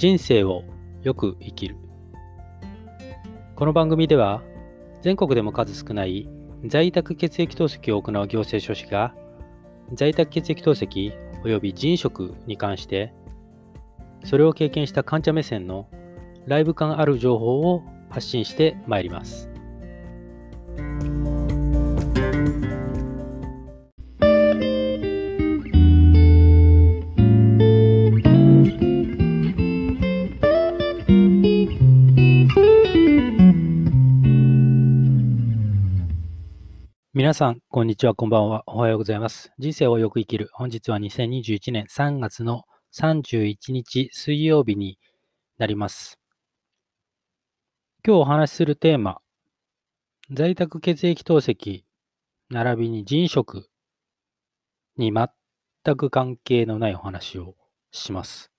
人生をよく生きるこの番組では全国でも数少ない在宅血液透析を行う行政書士が在宅血液透析及び人食に関してそれを経験した患者目線のライブ感ある情報を発信してまいります。皆さん、こんにちは、こんばんは。おはようございます。人生をよく生きる。本日は2021年3月の31日水曜日になります。今日お話しするテーマ、在宅血液透析、並びに腎食に全く関係のないお話をします。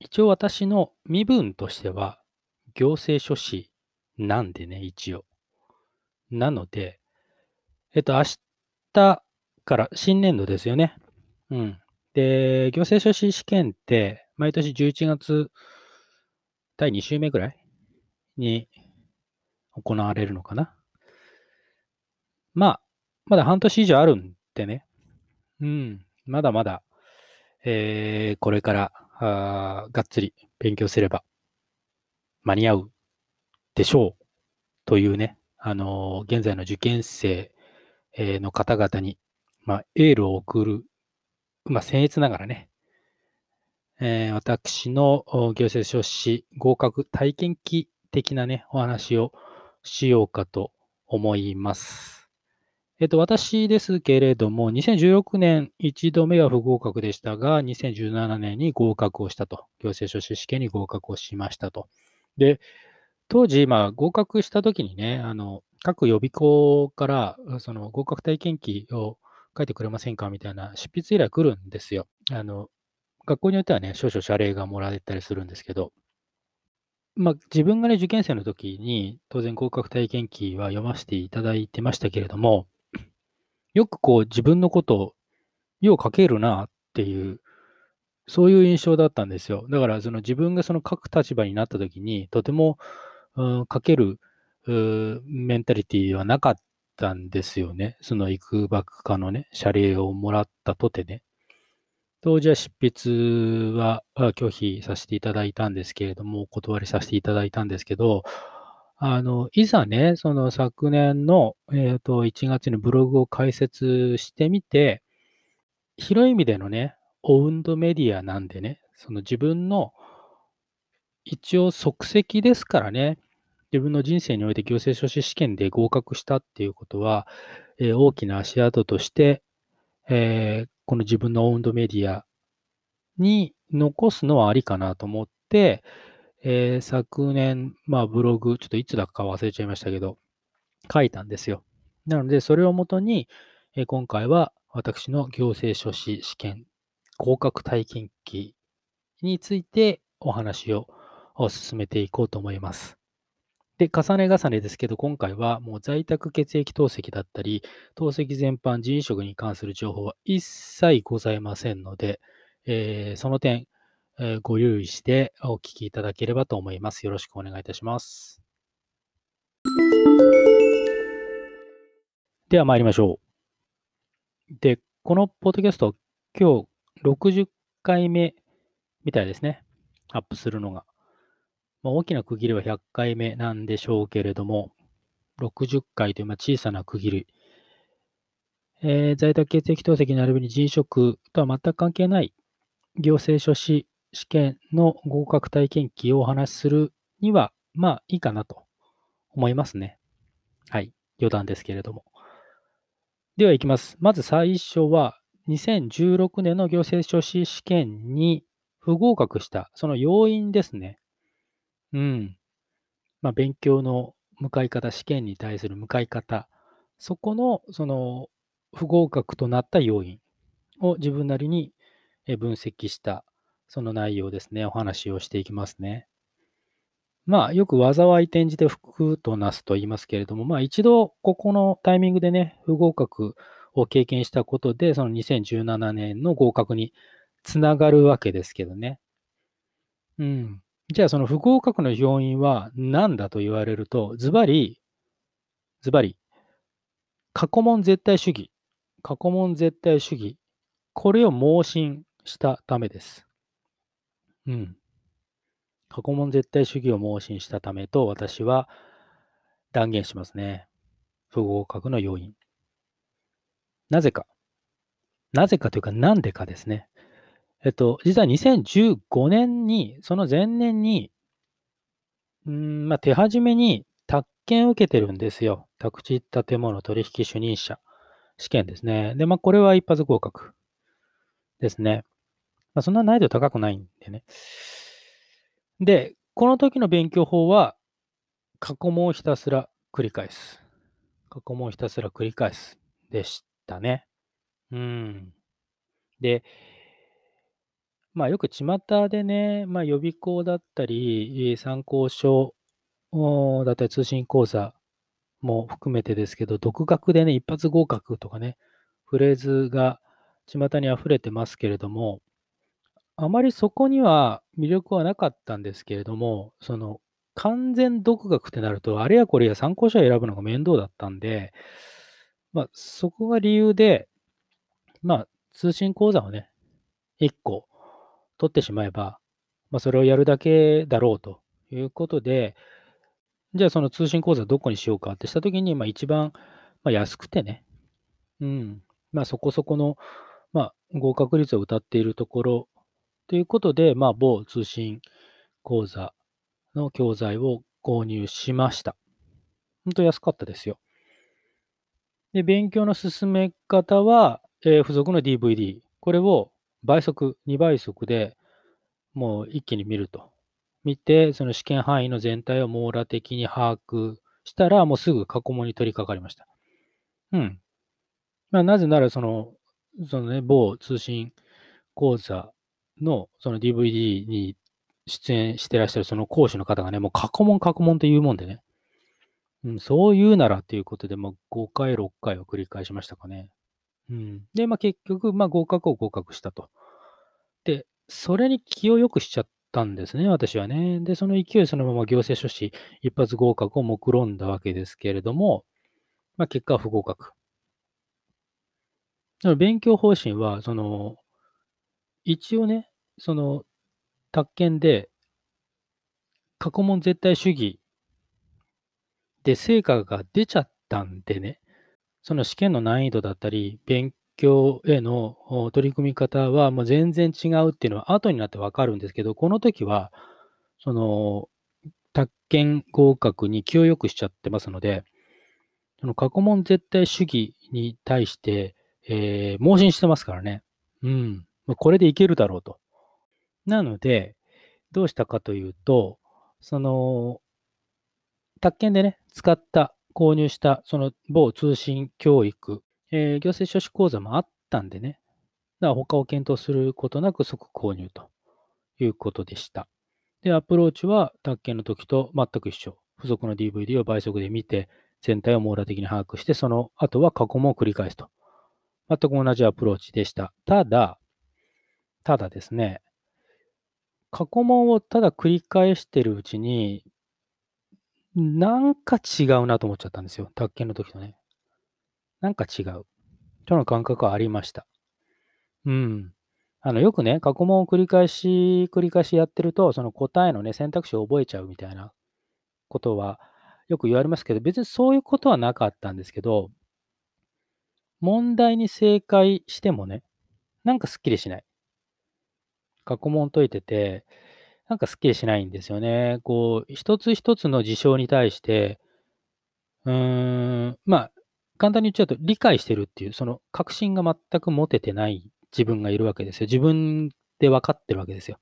一応私の身分としては、行政書士なんでね、一応。なので、えっと、明日から新年度ですよね。うん。で、行政書士試験って、毎年11月第2週目ぐらいに行われるのかな。まあ、まだ半年以上あるんでね。うん。まだまだ、えー、これからあがっつり勉強すれば間に合うでしょうというね、あの、現在の受験生の方々に、まあ、エールを送る、まあ、僭越ながらね、えー、私の行政書士合格体験記的なね、お話をしようかと思います。えっと、私ですけれども、2016年1度目は不合格でしたが、2017年に合格をしたと。行政書士試験に合格をしましたと。で、当時、まあ、合格した時にね、あの、各予備校から、その合格体験記を書いてくれませんかみたいな執筆依頼来るんですよ。あの、学校によってはね、少々謝礼がもらえたりするんですけど、まあ、自分がね、受験生の時に、当然合格体験記は読ませていただいてましたけれども、よくこう、自分のことを、よう書けるなっていう、そういう印象だったんですよ。だから、その自分がその書く立場になった時に、とても、うん、書けるメンタリティはなかったんですよね。その幾ばくかのね、謝礼をもらったとてね。当時は執筆は拒否させていただいたんですけれども、お断りさせていただいたんですけど、あの、いざね、その昨年の、えー、と1月にブログを開設してみて、広い意味でのね、オウンドメディアなんでね、その自分の一応即席ですからね、自分の人生において行政書士試験で合格したっていうことは、えー、大きな足跡として、えー、この自分のオウンドメディアに残すのはありかなと思って、えー、昨年、まあブログ、ちょっといつだか忘れちゃいましたけど、書いたんですよ。なので、それをもとに、えー、今回は私の行政書士試験合格体験記についてお話を進めていこうと思います。で、重ね重ねですけど、今回はもう在宅血液透析だったり、透析全般、人食に関する情報は一切ございませんので、えー、その点、えー、ご留意してお聞きいただければと思います。よろしくお願いいたします。では参りましょう。で、このポッドキャスト、今日60回目みたいですね。アップするのが。まあ、大きな区切りは100回目なんでしょうけれども、60回というま小さな区切り、えー、在宅血液透析並びに人食とは全く関係ない行政書士試験の合格体験記をお話しするには、まあいいかなと思いますね。はい。余談ですけれども。では行きます。まず最初は、2016年の行政書士試験に不合格した、その要因ですね。うん。まあ、勉強の向かい方、試験に対する向かい方、そこの、その、不合格となった要因を自分なりに分析した、その内容ですね、お話をしていきますね。まあ、よく災い転じて福となすと言いますけれども、まあ、一度ここのタイミングでね、不合格を経験したことで、その2017年の合格につながるわけですけどね。うん。じゃあその不合格の要因は何だと言われると、ズバリ、ズバリ、過去問絶対主義、過去問絶対主義、これを盲信したためです。うん。過去問絶対主義を盲信したためと私は断言しますね。不合格の要因。なぜか。なぜかというか、なんでかですね。えっと、実は2015年に、その前年に、うん、まあ、手始めに宅建を受けてるんですよ。宅地建物取引主任者試験ですね。で、まあ、これは一発合格ですね。まあ、そんな難易度高くないんでね。で、この時の勉強法は、過去問をひたすら繰り返す。過去問をひたすら繰り返す。でしたね。うん。で、まあよく巷でね、まあ予備校だったり、参考書だったり通信講座も含めてですけど、独学でね、一発合格とかね、フレーズが巷に溢れてますけれども、あまりそこには魅力はなかったんですけれども、その完全独学ってなると、あれやこれや参考書を選ぶのが面倒だったんで、まあそこが理由で、まあ通信講座をね、1個取ってしまえば、まあそれをやるだけだろうということで、じゃあその通信講座どこにしようかってしたときに、まあ一番、まあ、安くてね、うん、まあそこそこの、まあ合格率を謳っているところということで、まあ某通信講座の教材を購入しました。本当安かったですよ。で、勉強の進め方は、えー付属の DVD。これを倍速、2倍速でもう一気に見ると。見て、その試験範囲の全体を網羅的に把握したら、もうすぐ過去問に取り掛かりました。うん。まあ、なぜなら、その、そのね、某通信講座のその DVD に出演してらっしゃるその講師の方がね、もう過去問過去問というもんでね、うん、そう言うならっていうことで、もう5回、6回を繰り返しましたかね。うん。で、まあ結局、まあ合格を合格したと。で、それに気を良くしちゃったんですね、私はね。で、その勢いそのまま行政書士一発合格を目論んだわけですけれども、まあ結果は不合格。だから勉強方針は、その、一応ね、その、宅建で、過去問絶対主義で成果が出ちゃったんでね、その試験の難易度だったり、勉強への取り組み方はもう全然違うっていうのは後になってわかるんですけど、この時は、その、宅建合格に気を良くしちゃってますので、その過去問絶対主義に対して、えー盲信してますからね。うん。これでいけるだろうと。なので、どうしたかというと、その、宅建でね、使った、購入した、その某通信教育、えー行政書士講座もあったんでね、だから他を検討することなく即購入ということでした。で、アプローチは宅建の時と全く一緒。付属の DVD を倍速で見て、全体を網羅的に把握して、その後は過去問を繰り返すと。全く同じアプローチでした。ただ、ただですね、過去問をただ繰り返してるうちに、なんか違うなと思っちゃったんですよ。宅建の時とね。なんか違う。との感覚はありました。うん。あの、よくね、過去問を繰り返し、繰り返しやってると、その答えのね、選択肢を覚えちゃうみたいなことはよく言われますけど、別にそういうことはなかったんですけど、問題に正解してもね、なんかすっきりしない。過去問解いてて、なんかすっきりしないんですよね。こう、一つ一つの事象に対して、うーん、まあ、簡単に言っちゃうと理解してるっていう、その確信が全く持ててない自分がいるわけですよ。自分で分かってるわけですよ。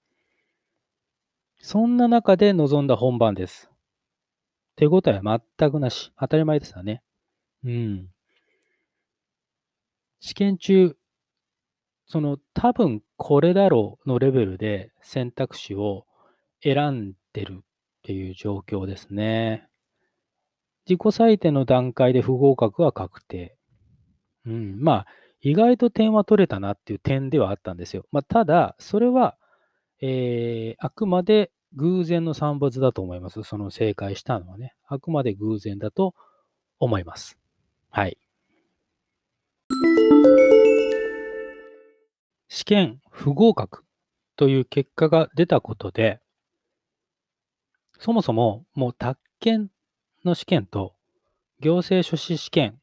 そんな中で臨んだ本番です。手応えは全くなし。当たり前ですよね。うん。試験中、その多分これだろうのレベルで選択肢を選んでるっていう状況ですね。自己採点の段階で不合格は確定。うん。まあ、意外と点は取れたなっていう点ではあったんですよ。まあ、ただ、それはえー、あくまで偶然の産物だと思います。その正解したのはね。あくまで偶然だと思います。はい。試験不合格という結果が出たことで、そもそももう宅建の試験と行政書士試験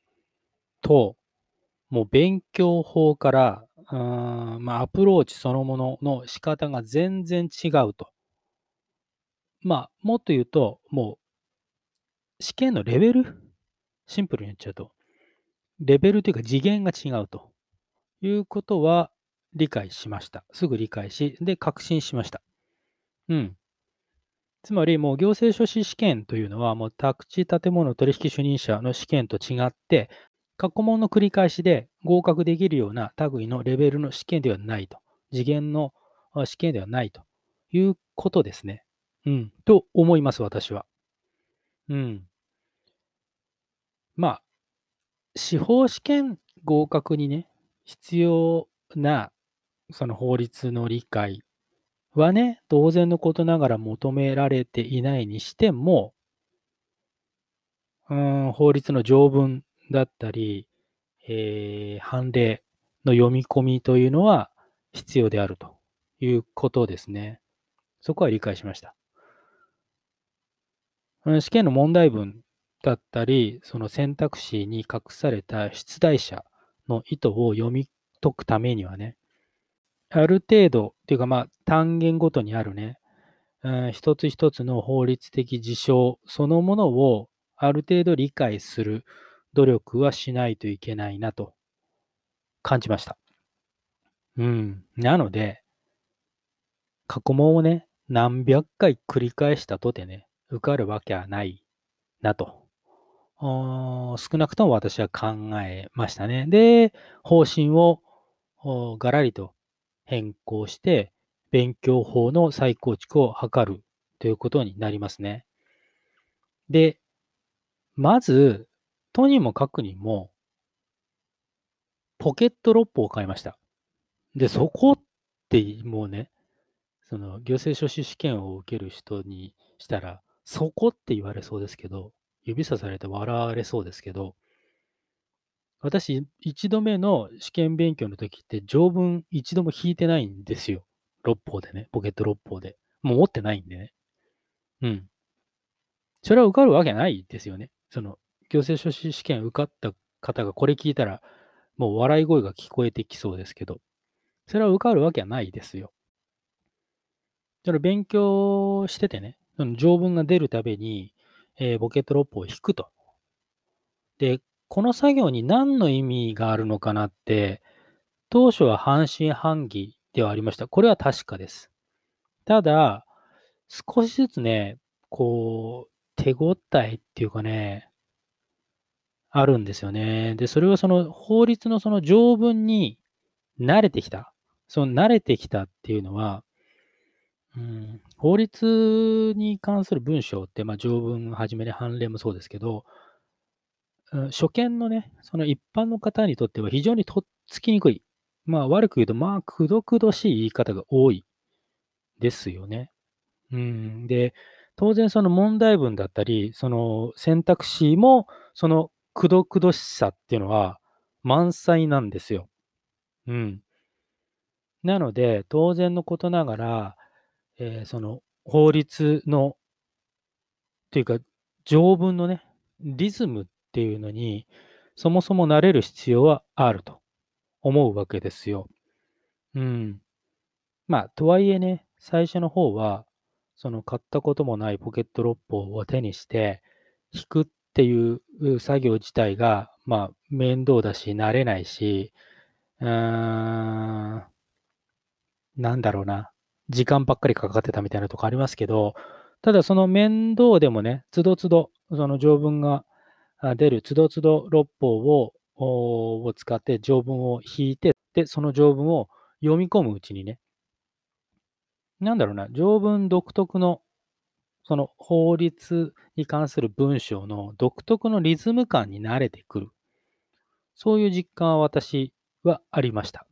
と、もう勉強法から、うんまあ、アプローチそのものの仕方が全然違うと。まあ、もっと言うと、もう試験のレベル？シンプルに言っちゃうと、レベルというか次元が違うということは理解しました。すぐ理解し、で、確信しました。うん。つまり、もう行政書士試験というのは、もう宅地建物取引主任者の試験と違って、過去問の繰り返しで合格できるような類のレベルの試験ではないと。次元の試験ではないということですね。うん。と思います、私は。うん。まあ、司法試験合格にね、必要なその法律の理解はね、当然のことながら求められていないにしても、うん、法律の条文だったり、えー、判例の読み込みというのは必要であるということですね。そこは理解しました。試験の問題文だったり、その選択肢に隠された出題者の意図を読み解くためにはね、ある程度、っていうかまあ単元ごとにあるね、うん、一つ一つの法律的事象そのものをある程度理解する努力はしないといけないなと感じました。うん。なので、過去問をね、何百回繰り返したとてね、受かるわけはないなと。少なくとも私は考えましたね。で、方針をがらりと変更して、勉強法の再構築を図るということになりますね。で、まず、とにもかくにも、ポケット6本を買いました。で、そこってもうね、その行政書士試験を受ける人にしたら、そこって言われそうですけど、指さされて笑われそうですけど、私、一度目の試験勉強の時って、条文一度も引いてないんですよ。6法でね、ポケット6法で。もう持ってないんでね。うん。それは受かるわけないですよね。その、行政書士試験受かった方がこれ聞いたら、もう笑い声が聞こえてきそうですけど、それは受かるわけないですよ。だから勉強しててね、その条文が出るたびに、えー、ポケット6法を引くと。で、この作業に何の意味があるのかなって、当初は半信半疑ではありました。これは確かです。ただ、少しずつね、こう、手応えっていうかね、あるんですよね。で、それはその法律のその条文に慣れてきた。その慣れてきたっていうのは、うん、法律に関する文章って、まあ、条文はじめに判例もそうですけど、初見のね、その一般の方にとっては非常にとっつきにくい。まあ悪く言うと、まあくどくどしい言い方が多いですよね。うん。で、当然その問題文だったり、その選択肢も、そのくどくどしさっていうのは満載なんですよ。うん。なので、当然のことながら、えー、その法律の、というか、条文のね、リズムっていうのに、そもそも慣れる必要はあると思うわけですよ。うん。まあ、とはいえね、最初の方は、その買ったこともないポケット6本を手にして、引くっていう作業自体が、まあ、面倒だし、慣れないし、うーん、なんだろうな、時間ばっかりかかってたみたいなとこありますけど、ただその面倒でもね、つどつど、その条文が出るつどつど六法をを使って条文を引いて、で、その条文を読み込むうちにね、なんだろうな、条文独特の、その法律に関する文章の独特のリズム感に慣れてくる。そういう実感は私はありました。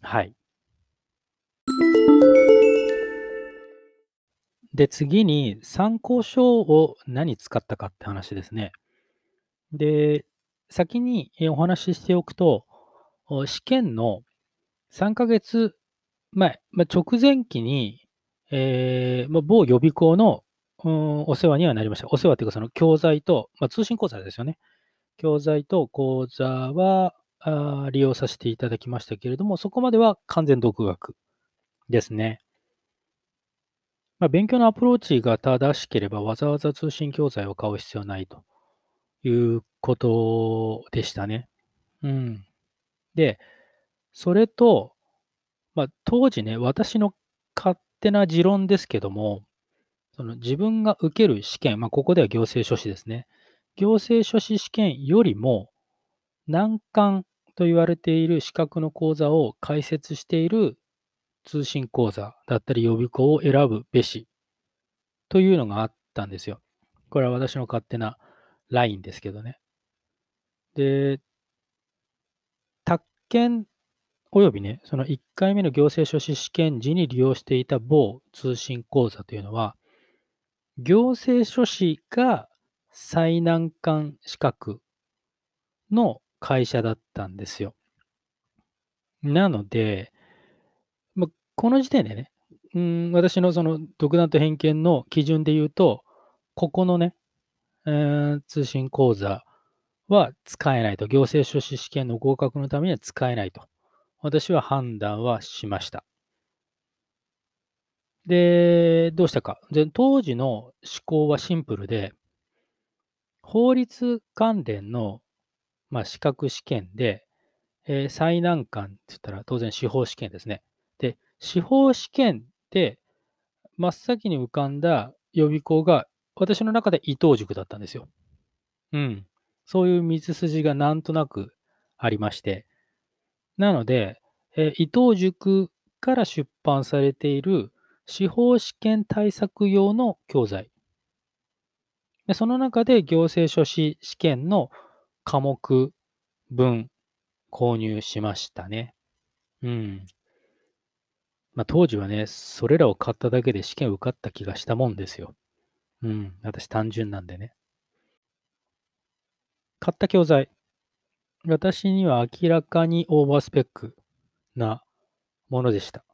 はい。で、次に参考書を何使ったかって話ですね。で、先にお話ししておくと、試験の3ヶ月前、まあ、直前期に、えーまあ、某予備校の、うん、お世話にはなりました。お世話というか、その教材と、まあ、通信講座ですよね。教材と講座はあ利用させていただきましたけれども、そこまでは完全独学ですね。まあ、勉強のアプローチが正しければ、わざわざ通信教材を買う必要ないということでしたね。うん。で、それと、まあ、当時ね、私の勝手な持論ですけども、その自分が受ける試験、まあ、ここでは行政書士ですね。行政書士試験よりも難関と言われている資格の講座を解説している通信講座だったり予備校を選ぶべしというのがあったんですよ。これは私の勝手なラインですけどね。で、宅建及びね、その1回目の行政書士試験時に利用していた某通信講座というのは、行政書士が最難関資格の会社だったんですよ。なので、ま、この時点でね、うん、私のその独断と偏見の基準で言うと、ここのね、えー、通信講座は使えないと。行政書士試験の合格のためには使えないと。私は判断はしました。で、どうしたか。で当時の思考はシンプルで、法律関連の、まあ、資格試験で、えー、最難関って言ったら当然司法試験ですね。で、司法試験で真っ先に浮かんだ予備校が私の中で伊藤塾だったんですよ。うん。そういう道筋がなんとなくありまして。なので、えー、伊藤塾から出版されている司法試験対策用の教材。でその中で行政書士試験の科目分購入しましたね。うん。まあ、当時はね、それらを買っただけで試験受かった気がしたもんですよ。うん。私単純なんでね。買った教材。私には明らかにオーバースペックなものでした。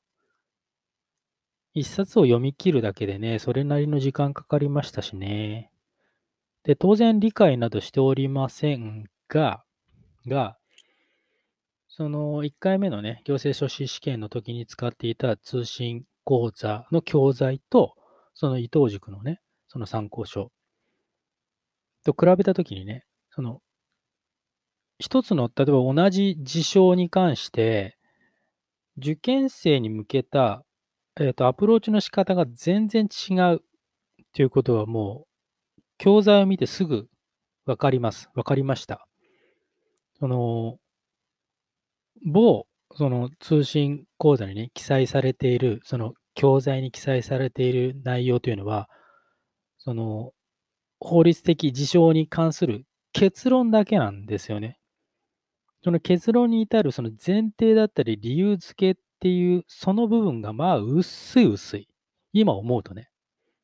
一冊を読み切るだけでね、それなりの時間かかりましたしね。で、当然理解などしておりませんが、が、その1回目のね、行政書士試験の時に使っていた通信講座の教材と、その伊藤塾のね、その参考書と比べたときにね、その、一つの、例えば同じ事象に関して、受験生に向けたえっと、アプローチの仕方が全然違うっていうことはもう、教材を見てすぐわかります。わかりました。その、某、その通信講座にね、記載されている、その教材に記載されている内容というのは、その、法律的事象に関する結論だけなんですよね。その結論に至るその前提だったり理由付けっていう、その部分がまあ薄い薄い。今思うとね。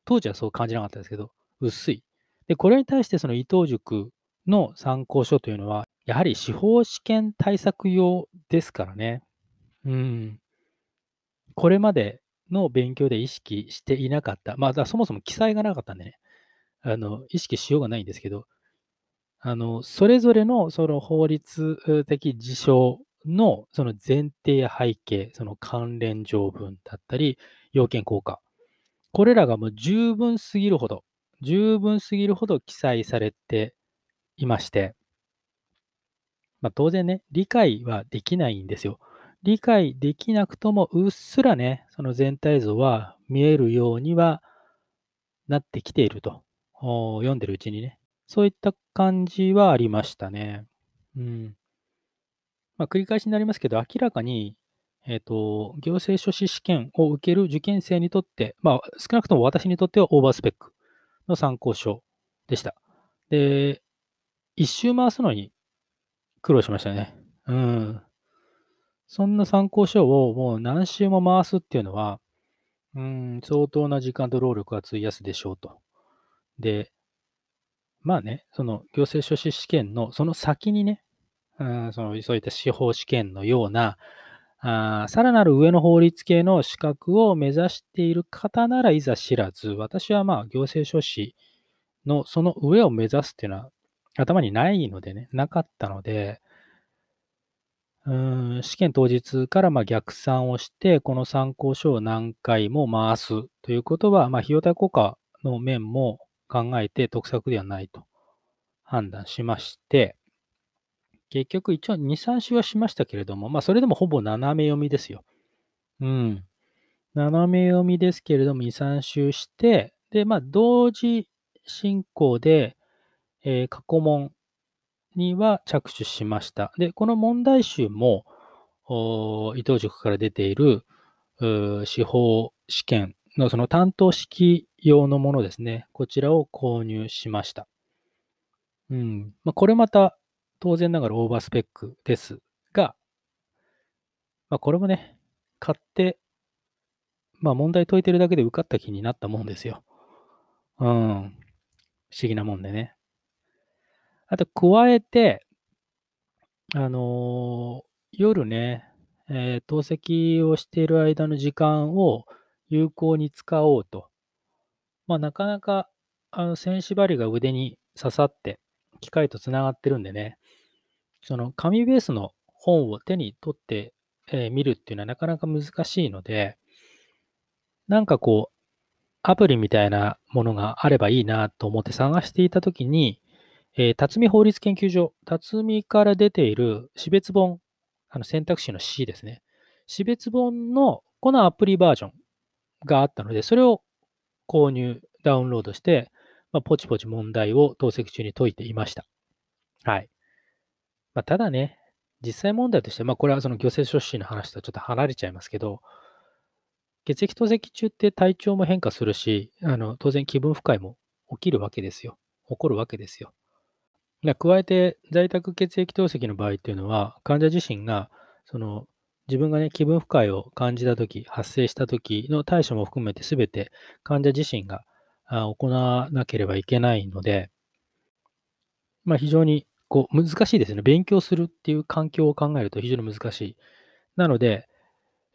当時はそう感じなかったですけど、薄い。で、これに対してその伊藤塾の参考書というのは、やはり司法試験対策用ですからね。うん。これまでの勉強で意識していなかった。まあ、そもそも記載がなかったんでね。あの、意識しようがないんですけど、あの、それぞれのその法律的事象のその前提背景、その関連条文だったり、要件効果。これらがもう十分すぎるほど、十分すぎるほど記載されていまして、まあ、当然ね、理解はできないんですよ。理解できなくとも、うっすらね、その全体像は見えるようにはなってきていると。読んでるうちにね。そういった感じはありましたね。うん。まあ、繰り返しになりますけど、明らかに、えっ、ー、と、行政書士試験を受ける受験生にとって、まあ、少なくとも私にとってはオーバースペックの参考書でした。で、一周回すのに苦労しましたね。うん。そんな参考書をもう何周も回すっていうのは、うん、相当な時間と労力は費やすでしょうと。で、まあね、その行政書士試験のその先にね、うん、そのそういった司法試験のような、あさらなる上の法律系の資格を目指している方ならいざ知らず、私はまあ行政書士のその上を目指すっていうのは頭にないのでね、なかったので、うん試験当日からま逆算をして、この参考書を何回も回すということは、まあ、費用対効果の面も考えて得策ではないと判断しまして、結局一応2、3週はしましたけれども、まあそれでもほぼ斜め読みですよ。うん。斜め読みですけれども、2、3週して、で、まあ同時進行で、えー過去問には着手しました。で、この問題集も、伊藤塾から出ている司法試験のその担当式用のものですね。こちらを購入しました。うん。まあ、これまた当然ながらオーバースペックですが、まあ、これもね、買って、まあ問題解いてるだけで受かった気になったもんですよ。うん。不思議なもんでね。あと、加えて、あの夜ね、えー透析をしている間の時間を有効に使おうと。まあ、なかなか、あの、線縛りが腕に刺さって、機械とつながってるんでね、その紙ベースの本を手に取って、えー見るっていうのはなかなか難しいので、なんかこう、アプリみたいなものがあればいいなと思って探していたときに、えー辰巳法律研究所、辰巳から出ている死別本、あの選択肢の C ですね。死別本のこのアプリバージョンがあったので、それを購入、ダウンロードして、まあ、ポチポチ問題を透析中に解いていました。はい。まあ、ただね、実際問題として、まあ、これはその行政書士の話とはちょっと離れちゃいますけど、血液透析中って体調も変化するし、あの当然気分不快も起きるわけですよ。起こるわけですよ。加えて、在宅血液透析の場合っていうのは、患者自身が、その、自分がね、気分不快を感じたとき、発生したときの対処も含めて、すべて患者自身が行わなければいけないので、まあ、非常にこう難しいですね。勉強するっていう環境を考えると非常に難しい。なので、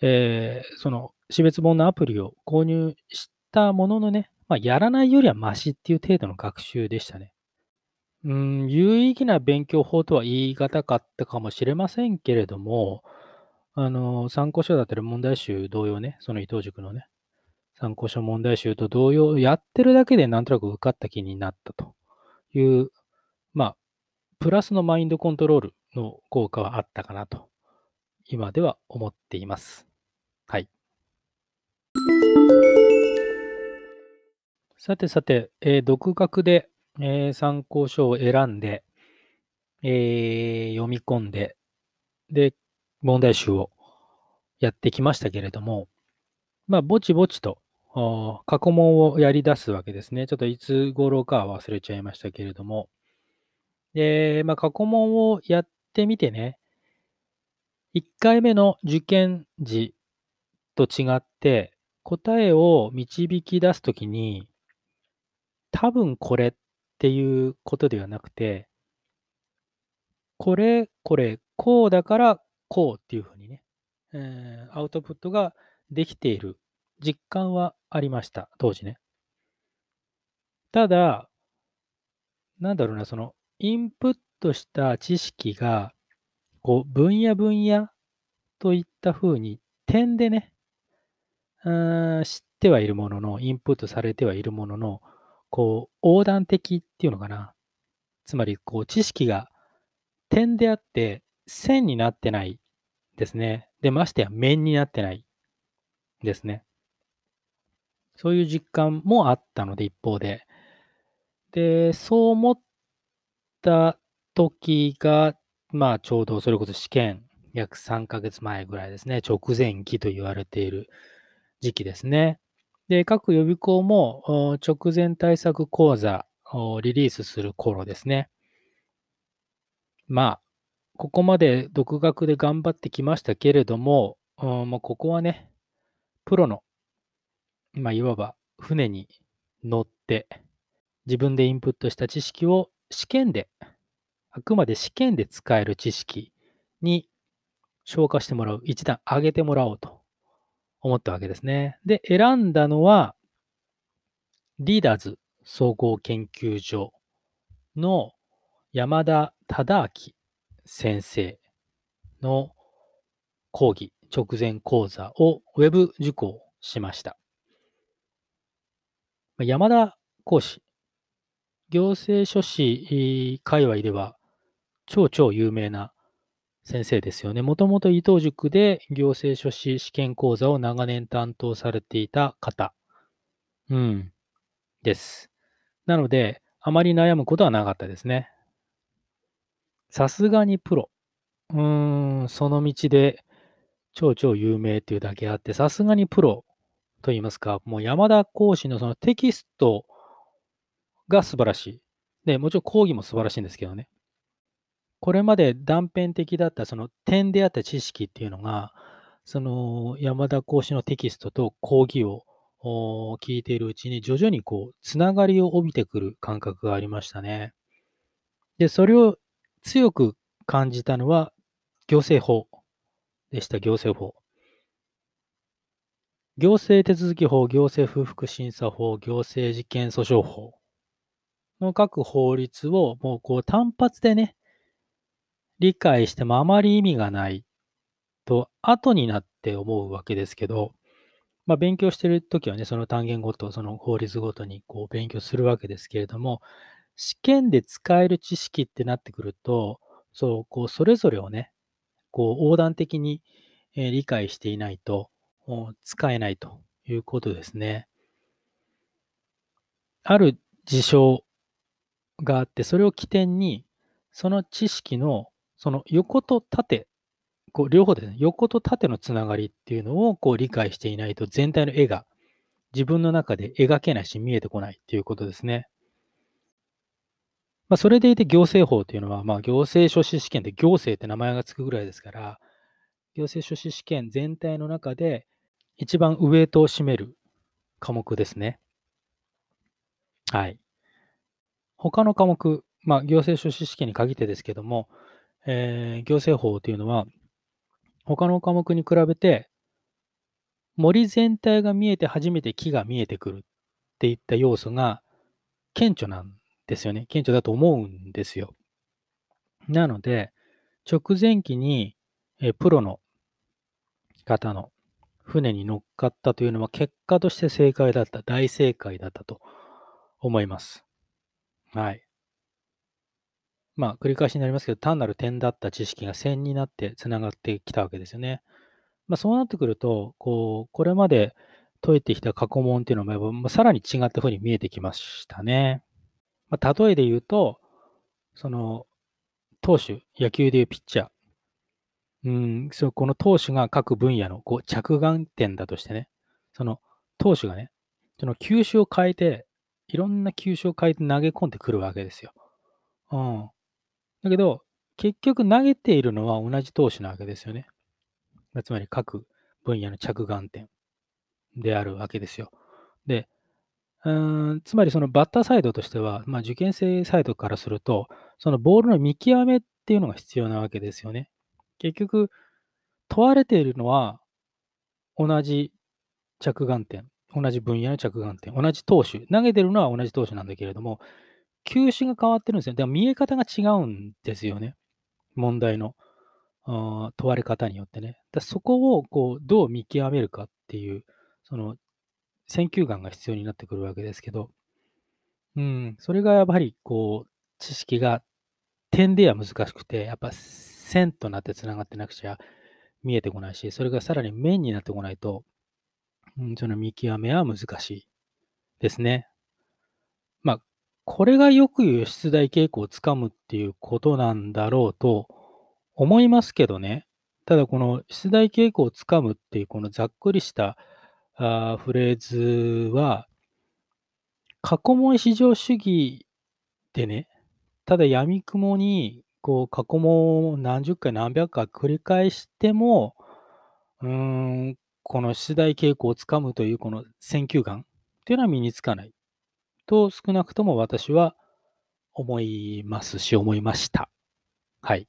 えーその死別本のアプリを購入したもののね、まあ、やらないよりはマシっていう程度の学習でしたね。うん、有意義な勉強法とは言い難かったかもしれませんけれども、あの、参考書だったり問題集同様ね、その伊藤塾のね、参考書問題集と同様、やってるだけでなんとなく受かった気になったという、まあ、プラスのマインドコントロールの効果はあったかなと、今では思っています。はい。さてさて、えー独学で、えー参考書を選んで、えー読み込んで、で、問題集をやってきましたけれども、まあ、ぼちぼちと、過去問をやり出すわけですね。ちょっといつ頃かは忘れちゃいましたけれども。で、まあ、過去問をやってみてね、1回目の受験時と違って、答えを導き出すときに、多分これっていうことではなくて、これ、これ、こうだからこうっていうふうにね、えーアウトプットができている実感はありました、当時ね。ただ、なんだろうな、その、インプットした知識が、こう、分野分野といったふうに、点でね、うん知ってはいるものの、インプットされてはいるものの、こう、横断的っていうのかな。つまり、こう、知識が点であって、線になってないですね。で、ましてや面になってないですね。そういう実感もあったので、一方で。で、そう思った時が、まあ、ちょうどそれこそ試験、約3ヶ月前ぐらいですね。直前期と言われている時期ですね。で、各予備校も直前対策講座をリリースする頃ですね。まあ、ここまで独学で頑張ってきましたけれども、うんもうここはね、プロのまあ、いわば船に乗って自分でインプットした知識を試験で、あくまで試験で使える知識に消化してもらう、一段上げてもらおうと思ったわけですね。で、選んだのは、リーダーズ総合研究所の山田忠明先生の講義、直前講座をウェブ受講しました。山田講師、行政書士界隈では超超有名な先生ですよね。もともと伊藤塾で行政書士試験講座を長年担当されていた方。うん。です。なので、あまり悩むことはなかったですね。さすがにプロ。うーん、その道で超超有名っていうだけあって、さすがにプロと言いますか、もう山田講師のそのテキストが素晴らしい。で、もちろん講義も素晴らしいんですけどね。これまで断片的だったその点であった知識っていうのが、その山田講師のテキストと講義を聞いているうちに徐々にこう、つながりを帯びてくる感覚がありましたね。で、それを強く感じたのは行政法でした、行政法。行政手続法、行政不服審査法、行政事件訴訟法の各法律をもうこう単発でね、理解してもあまり意味がないと後になって思うわけですけど、まあ、勉強してるときはね、その単元ごと、その法律ごとにこう勉強するわけですけれども、試験で使える知識ってなってくると、そう、こう、それぞれをね、こう、横断的に理解していないと、使えないということですね。ある事象があって、それを起点に、その知識のその横と縦、こう両方ですね、横と縦のつながりっていうのをこう理解していないと全体の絵が自分の中で描けないし見えてこないっていうことですね。まあ、それでいて行政法というのは、まあ、行政書士試験で行政って名前がつくぐらいですから、行政書士試験全体の中で一番ウエイトを占める科目ですね。はい。他の科目、まあ、行政書士試験に限ってですけども、えー、行政法というのは、他の科目に比べて、森全体が見えて初めて木が見えてくるっていった要素が顕著なんですよね。顕著だと思うんですよ。なので、直前期に、えプロの方の船に乗っかったというのは結果として正解だった、大正解だったと思います。はい。まあ、繰り返しになりますけど、単なる点だった知識が線になってつながってきたわけですよね。まあ、そうなってくると、こう、これまで解いてきた過去問っていうのも、まあ、さらに違ったふうに見えてきましたね。まあ、例えで言うと、その、投手、野球でいうピッチャー。うん、そこの投手が各分野のこう着眼点だとしてね、その投手がね、その球種を変えて、いろんな球種を変えて投げ込んでくるわけですよ。うん。だけど、結局投げているのは同じ投手なわけですよね。つまり各分野の着眼点であるわけですよ。で、うんつまりそのバッターサイドとしては、まあ、受験生サイドからすると、そのボールの見極めっていうのが必要なわけですよね。結局、問われているのは同じ着眼点、同じ分野の着眼点、同じ投手、投げてるのは同じ投手なんだけれども、球種が変わってるんですよ。でも見え方が違うんですよね。問題の問われ方によってね。だそこをこうどう見極めるかっていう、その選球眼が必要になってくるわけですけど、うん、それがやっぱりこう、知識が点では難しくて、やっぱ線となってつながってなくちゃ見えてこないし、それがさらに面になってこないと、うん、その見極めは難しいですね。まあ、これがよく言う出題傾向をつかむっていうことなんだろうと思いますけどね。ただこの出題傾向をつかむっていうこのざっくりしたあフレーズは、過去問至上主義でね、ただ闇雲にこう過去問を何十回何百回繰り返しても、うーん、この出題傾向をつかむというこの選球眼っていうのは身につかないと少なくとも私は思いますし思いました。はい。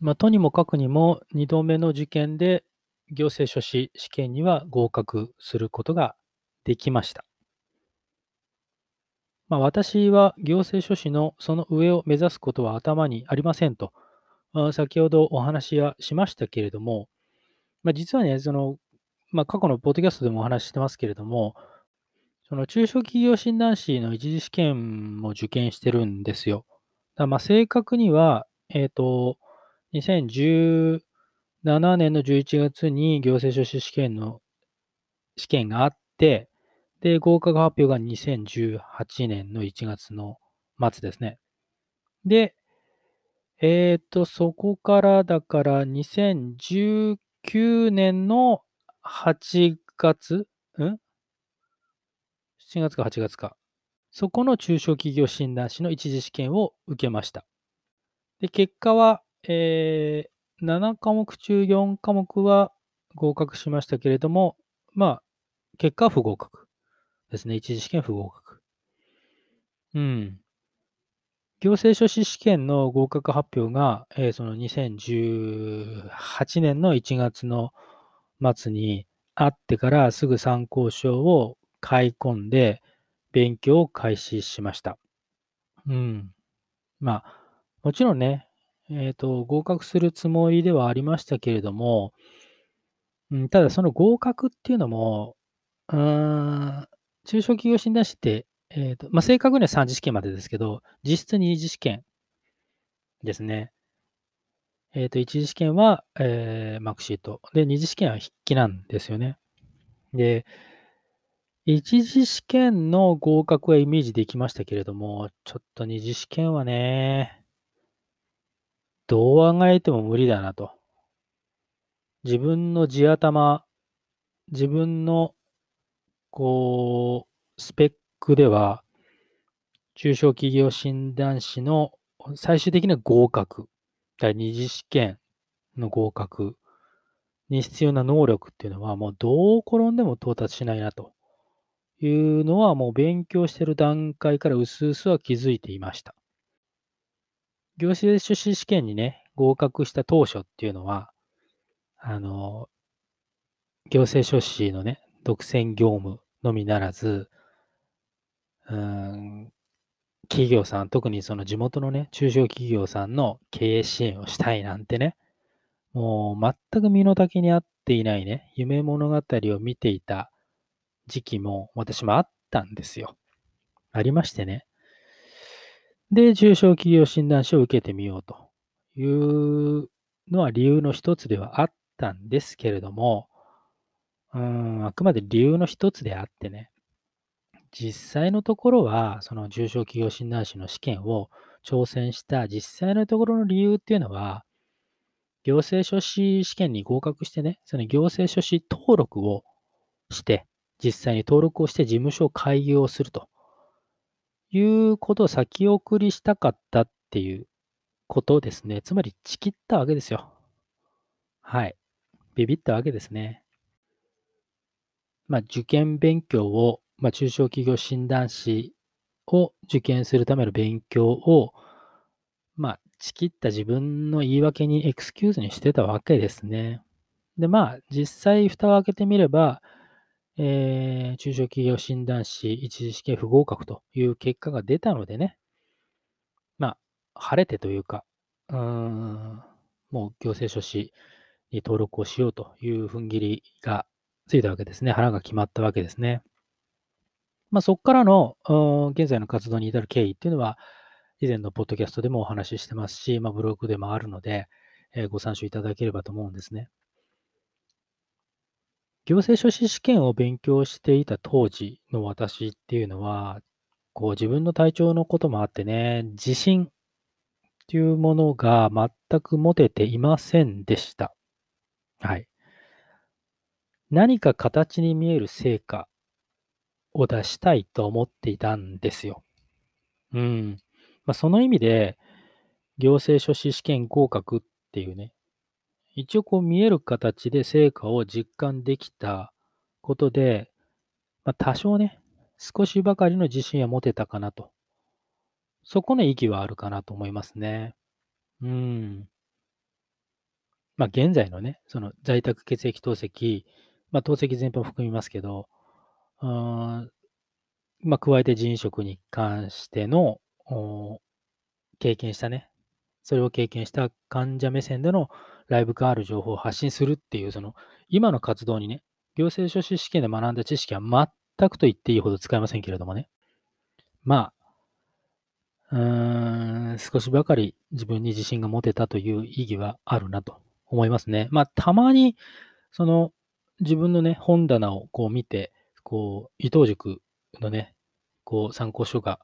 まあ、とにもかくにも2度目の受験で行政書士試験には合格することができました。まあ、私は行政書士のその上を目指すことは頭にありませんと、先ほどお話はしましたけれども、まあ、実はね、その、まあ、過去のポッドキャストでもお話ししてますけれども、その中小企業診断士の一次試験も受験してるんですよ。だまあ正確には、えっ、ー、と、2017年の11月に行政書士試験の試験があって、で、合格発表が2018年の1月の末ですね。で、えっ、ー、と、そこからだから2019年の8月？ん ?7 月か8月か。そこの中小企業診断士の一次試験を受けました。で、結果は、えー、7科目中4科目は合格しましたけれども、まあ、結果は不合格。ですね。一次試験不合格。うん。行政書士試験の合格発表が、えー、その2018年の1月の末にあってからすぐ参考書を買い込んで勉強を開始しました。うん。まあ、もちろんね、えっ、ー、と、合格するつもりではありましたけれども、うん、ただその合格っていうのも、うーん、中小企業診断士って、えっ、ー、と、まあ、正確には3次試験までですけど、実質2次試験ですね。えっ、ー、と、1次試験は、えー、マークシート。で、2次試験は筆記なんですよね。で、1次試験の合格はイメージできましたけれども、ちょっと2次試験はね、どう考えても無理だなと。自分の地頭、自分のこう、スペックでは、中小企業診断士の最終的な合格、第二次試験の合格に必要な能力っていうのは、もうどう転んでも到達しないなというのは、もう勉強してる段階からうすうすは気づいていました。行政書士試験にね、合格した当初っていうのは、あの、行政書士のね、独占業務のみならず、うん、企業さん、特にその地元のね、中小企業さんの経営支援をしたいなんてね、もう全く身の丈に合っていないね、夢物語を見ていた時期も私もあったんですよ。ありましてね。で、中小企業診断書を受けてみようというのは理由の一つではあったんですけれども、うん、あくまで理由の一つであってね、実際のところは、その中小企業診断士の試験を挑戦した実際のところの理由っていうのは、行政書士試験に合格してね、その行政書士登録をして、実際に登録をして事務所を開業するということを先送りしたかったっていうことですね。つまり、チキったわけですよ。はい。ビビったわけですね。まあ、受験勉強を、まあ、中小企業診断士を受験するための勉強を、まあ、ちきった自分の言い訳にエクスキューズにしてたわけですね。で、まあ、実際、蓋を開けてみれば、えー、中小企業診断士一次試験不合格という結果が出たのでね、まあ、晴れてというか、うーん、もう行政書士に登録をしようという踏ん切りがついたわけですね。腹が決まったわけですね。まあ、そこからの現在の活動に至る経緯っていうのは、以前のポッドキャストでもお話ししてますし、まあ、ブログでもあるので、えー、ご参照いただければと思うんですね。行政書士試験を勉強していた当時の私っていうのは、こう自分の体調のこともあってね、自信っていうものが全く持てていませんでした。はい。何か形に見える成果を出したいと思っていたんですよ。うん。まあ、その意味で、行政書士試験合格っていうね、一応こう見える形で成果を実感できたことで、まあ、多少ね、少しばかりの自信は持てたかなと。そこの意義はあるかなと思いますね。うん。まあ、現在のね、その在宅血液透析、まあ、透析全般を含みますけど、うーんまあ、加えて人食に関しての経験したね、それを経験した患者目線でのライブ感ある情報を発信するっていう、その今の活動にね、行政書士試験で学んだ知識は全くと言っていいほど使えませんけれどもね。まあ、うーん、少しばかり自分に自信が持てたという意義はあるなと思いますね。まあ、たまに、その、自分のね、本棚をこう見て、こう、伊藤塾のね、こう、参考書が、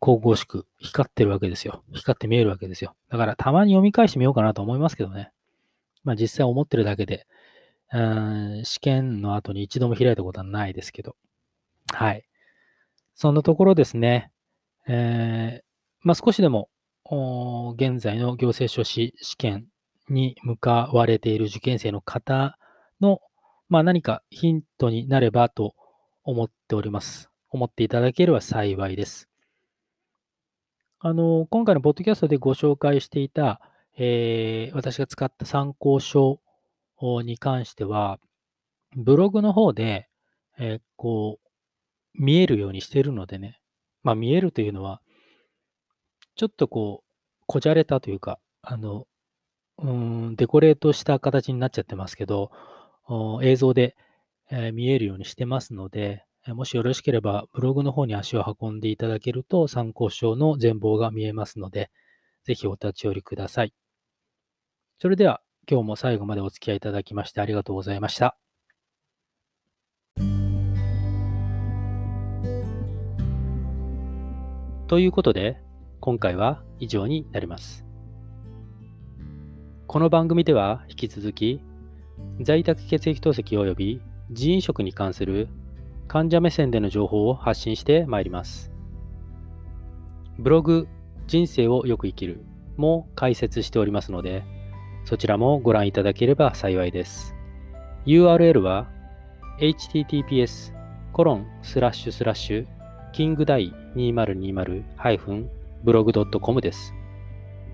神々しく光ってるわけですよ。光って見えるわけですよ。だから、たまに読み返してみようかなと思いますけどね。まあ、実際思ってるだけで、うん、試験の後に一度も開いたことはないですけど。はい。そんなところですね。えー、まあ、少しでも、現在の行政書士試験に向かわれている受験生の方の、まあ、何かヒントになればと思っております。思っていただければ幸いです。あの、今回のポッドキャストでご紹介していた、えー、私が使った参考書に関しては、ブログの方で、えー、こう、見えるようにしてるのでね、まあ見えるというのは、ちょっとこう、こじゃれたというか、あの、うん、デコレートした形になっちゃってますけど、映像で、見えるようにしてますので、もしよろしければブログの方に足を運んでいただけると参考書の全貌が見えますので、ぜひお立ち寄りください。それでは今日も最後までお付き合いいただきましてありがとうございました。ということで、今回は以上になります。この番組では引き続き、在宅血液透析及び人員食に関する患者目線での情報を発信してまいります。ブログ、人生をよく生きるも解説しておりますので、そちらもご覧いただければ幸いです。URL は https コロンスラッシュスラッシュキングダイ 2020-blog.com です。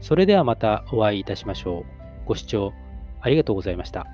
それではまたお会いいたしましょう。ご視聴ありがとうございました。